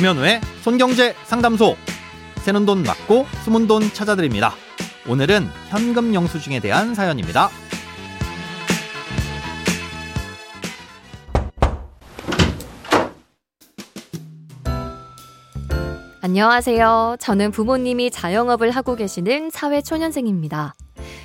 김현우의 손경제 상담소. 새는 돈 맞고 숨은 돈 찾아드립니다. 오늘은 현금 영수증에 대한 사연입니다. 안녕하세요. 저는 부모님이 자영업을 하고 계시는 사회초년생입니다.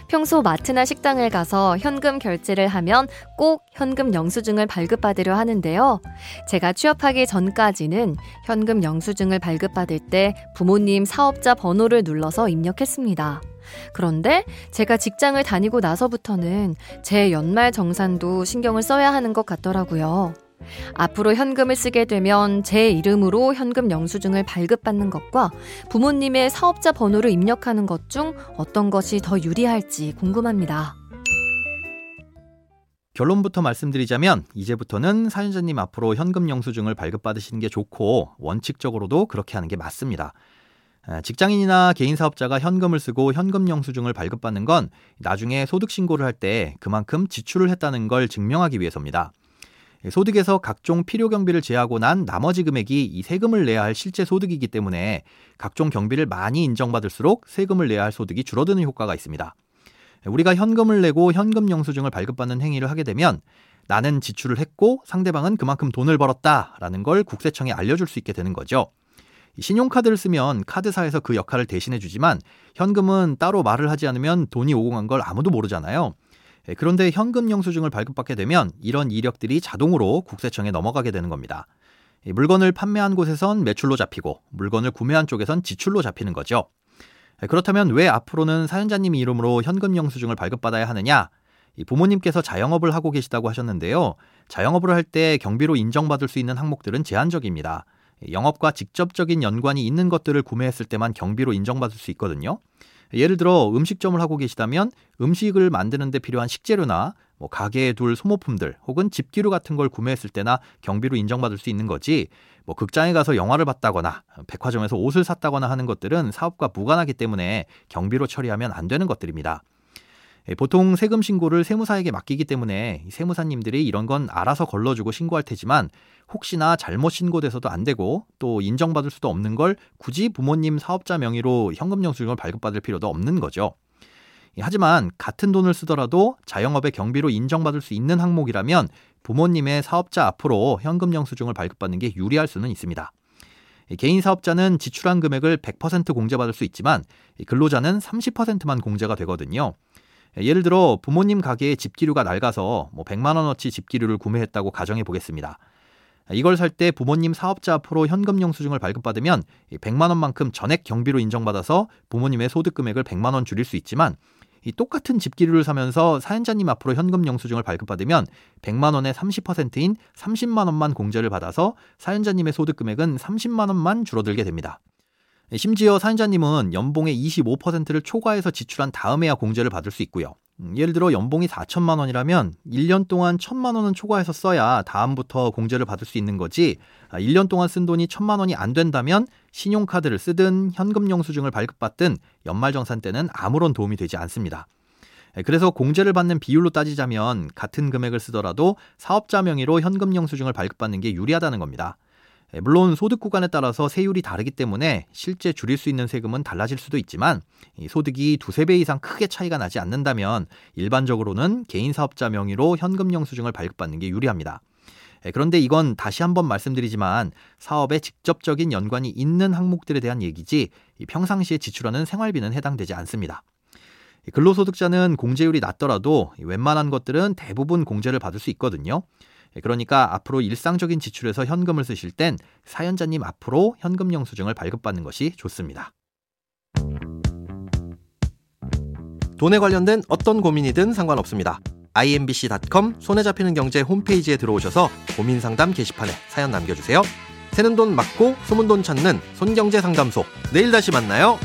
평소 마트나 식당을 가서 현금 결제를 하면 꼭 현금 영수증을 발급받으려 하는데요. 제가 취업하기 전까지는 현금 영수증을 발급받을 때 부모님 사업자 번호를 눌러서 입력했습니다. 그런데 제가 직장을 다니고 나서부터는 제 연말 정산도 신경을 써야 하는 것 같더라고요. 앞으로 현금을 쓰게 되면 제 이름으로 현금 영수증을 발급받는 것과 부모님의 사업자 번호를 입력하는 것 중 어떤 것이 더 유리할지 궁금합니다. 결론부터 말씀드리자면 이제부터는 사연자님 앞으로 현금 영수증을 발급받으시는 게 좋고 원칙적으로도 그렇게 하는 게 맞습니다. 직장인이나 개인 사업자가 현금을 쓰고 현금 영수증을 발급받는 건 나중에 소득 신고를 할 때 그만큼 지출을 했다는 걸 증명하기 위해서입니다. 소득에서 각종 필요 경비를 제하고 난 나머지 금액이 이 세금을 내야 할 실제 소득이기 때문에 각종 경비를 많이 인정받을수록 세금을 내야 할 소득이 줄어드는 효과가 있습니다. 우리가 현금을 내고 현금 영수증을 발급받는 행위를 하게 되면 나는 지출을 했고 상대방은 그만큼 돈을 벌었다라는 걸 국세청에 알려줄 수 있게 되는 거죠. 신용카드를 쓰면 카드사에서 그 역할을 대신해 주지만 현금은 따로 말을 하지 않으면 돈이 오고 간 걸 아무도 모르잖아요. 예, 그런데 현금 영수증을 발급받게 되면 이런 이력들이 자동으로 국세청에 넘어가게 되는 겁니다. 물건을 판매한 곳에선 매출로 잡히고 물건을 구매한 쪽에선 지출로 잡히는 거죠. 예, 그렇다면 왜 앞으로는 사연자님 이름으로 현금 영수증을 발급받아야 하느냐? 부모님께서 자영업을 하고 계시다고 하셨는데요. 자영업을 할 때 경비로 인정받을 수 있는 항목들은 제한적입니다. 영업과 직접적인 연관이 있는 것들을 구매했을 때만 경비로 인정받을 수 있거든요. 예를 들어 음식점을 하고 계시다면 음식을 만드는데 필요한 식재료나 뭐 가게에 둘 소모품들 혹은 집기류 같은 걸 구매했을 때나 경비로 인정받을 수 있는 거지 뭐 극장에 가서 영화를 봤다거나 백화점에서 옷을 샀다거나 하는 것들은 사업과 무관하기 때문에 경비로 처리하면 안 되는 것들입니다. 예, 보통 세금 신고를 세무사에게 맡기기 때문에 세무사님들이 이런 건 알아서 걸러주고 신고할 테지만 혹시나 잘못 신고돼서도 안 되고 또 인정받을 수도 없는 걸 굳이 부모님 사업자 명의로 현금 영수증을 발급받을 필요도 없는 거죠. 예, 하지만 같은 돈을 쓰더라도 자영업의 경비로 인정받을 수 있는 항목이라면 부모님의 사업자 앞으로 현금 영수증을 발급받는 게 유리할 수는 있습니다. 예, 개인 사업자는 지출한 금액을 100% 공제받을 수 있지만 근로자는 30%만 공제가 되거든요. 예를 들어 부모님 가게에 집기류가 낡아서 뭐 100만 원어치 집기류를 구매했다고 가정해 보겠습니다. 이걸 살 때 부모님 사업자 앞으로 현금 영수증을 발급받으면 100만 원만큼 전액 경비로 인정받아서 부모님의 소득 금액을 100만 원 줄일 수 있지만 이 똑같은 집기류를 사면서 사연자님 앞으로 현금 영수증을 발급받으면 100만 원의 30%인 30만 원만 공제를 받아서 사연자님의 소득 금액은 30만 원만 줄어들게 됩니다. 심지어 사연자님은 연봉의 25%를 초과해서 지출한 다음에야 공제를 받을 수 있고요. 음, 예를 들어 연봉이 4천만 원이라면 1년 동안 1천만 원은 초과해서 써야 다음부터 공제를 받을 수 있는 거지 1년 아, 동안 쓴 돈이 1천만 원이 안 된다면 신용카드를 쓰든 현금 영수증을 발급받든 연말정산 때는 아무런 도움이 되지 않습니다. 그래서 공제를 받는 비율로 따지자면 같은 금액을 쓰더라도 사업자 명의로 현금 영수증을 발급받는 게 유리하다는 겁니다. 예, 물론 소득 구간에 따라서 세율이 다르기 때문에 실제 줄일 수 있는 세금은 달라질 수도 있지만 소득이 두세 배 이상 크게 차이가 나지 않는다면 일반적으로는 개인 사업자 명의로 현금 영수증을 발급받는 게 유리합니다. 예, 그런데 이건 다시 한번 말씀드리지만 사업에 직접적인 연관이 있는 항목들에 대한 얘기지 평상시에 지출하는 생활비는 해당되지 않습니다. 근로소득자는 공제율이 낮더라도 웬만한 것들은 대부분 공제를 받을 수 있거든요. 예, 그러니까 앞으로 일상적인 지출에서 현금을 쓰실 땐 사연자님 앞으로 현금 영수증을 발급받는 것이 좋습니다. 돈에 관련된 어떤 고민이든 상관없습니다. imbc.com 손에 잡히는 경제 홈페이지에 들어오셔서 고민 상담 게시판에 사연 남겨주세요. 새는 돈 맞고 숨은 돈 찾는 손경제 상담소. 내일 다시 만나요.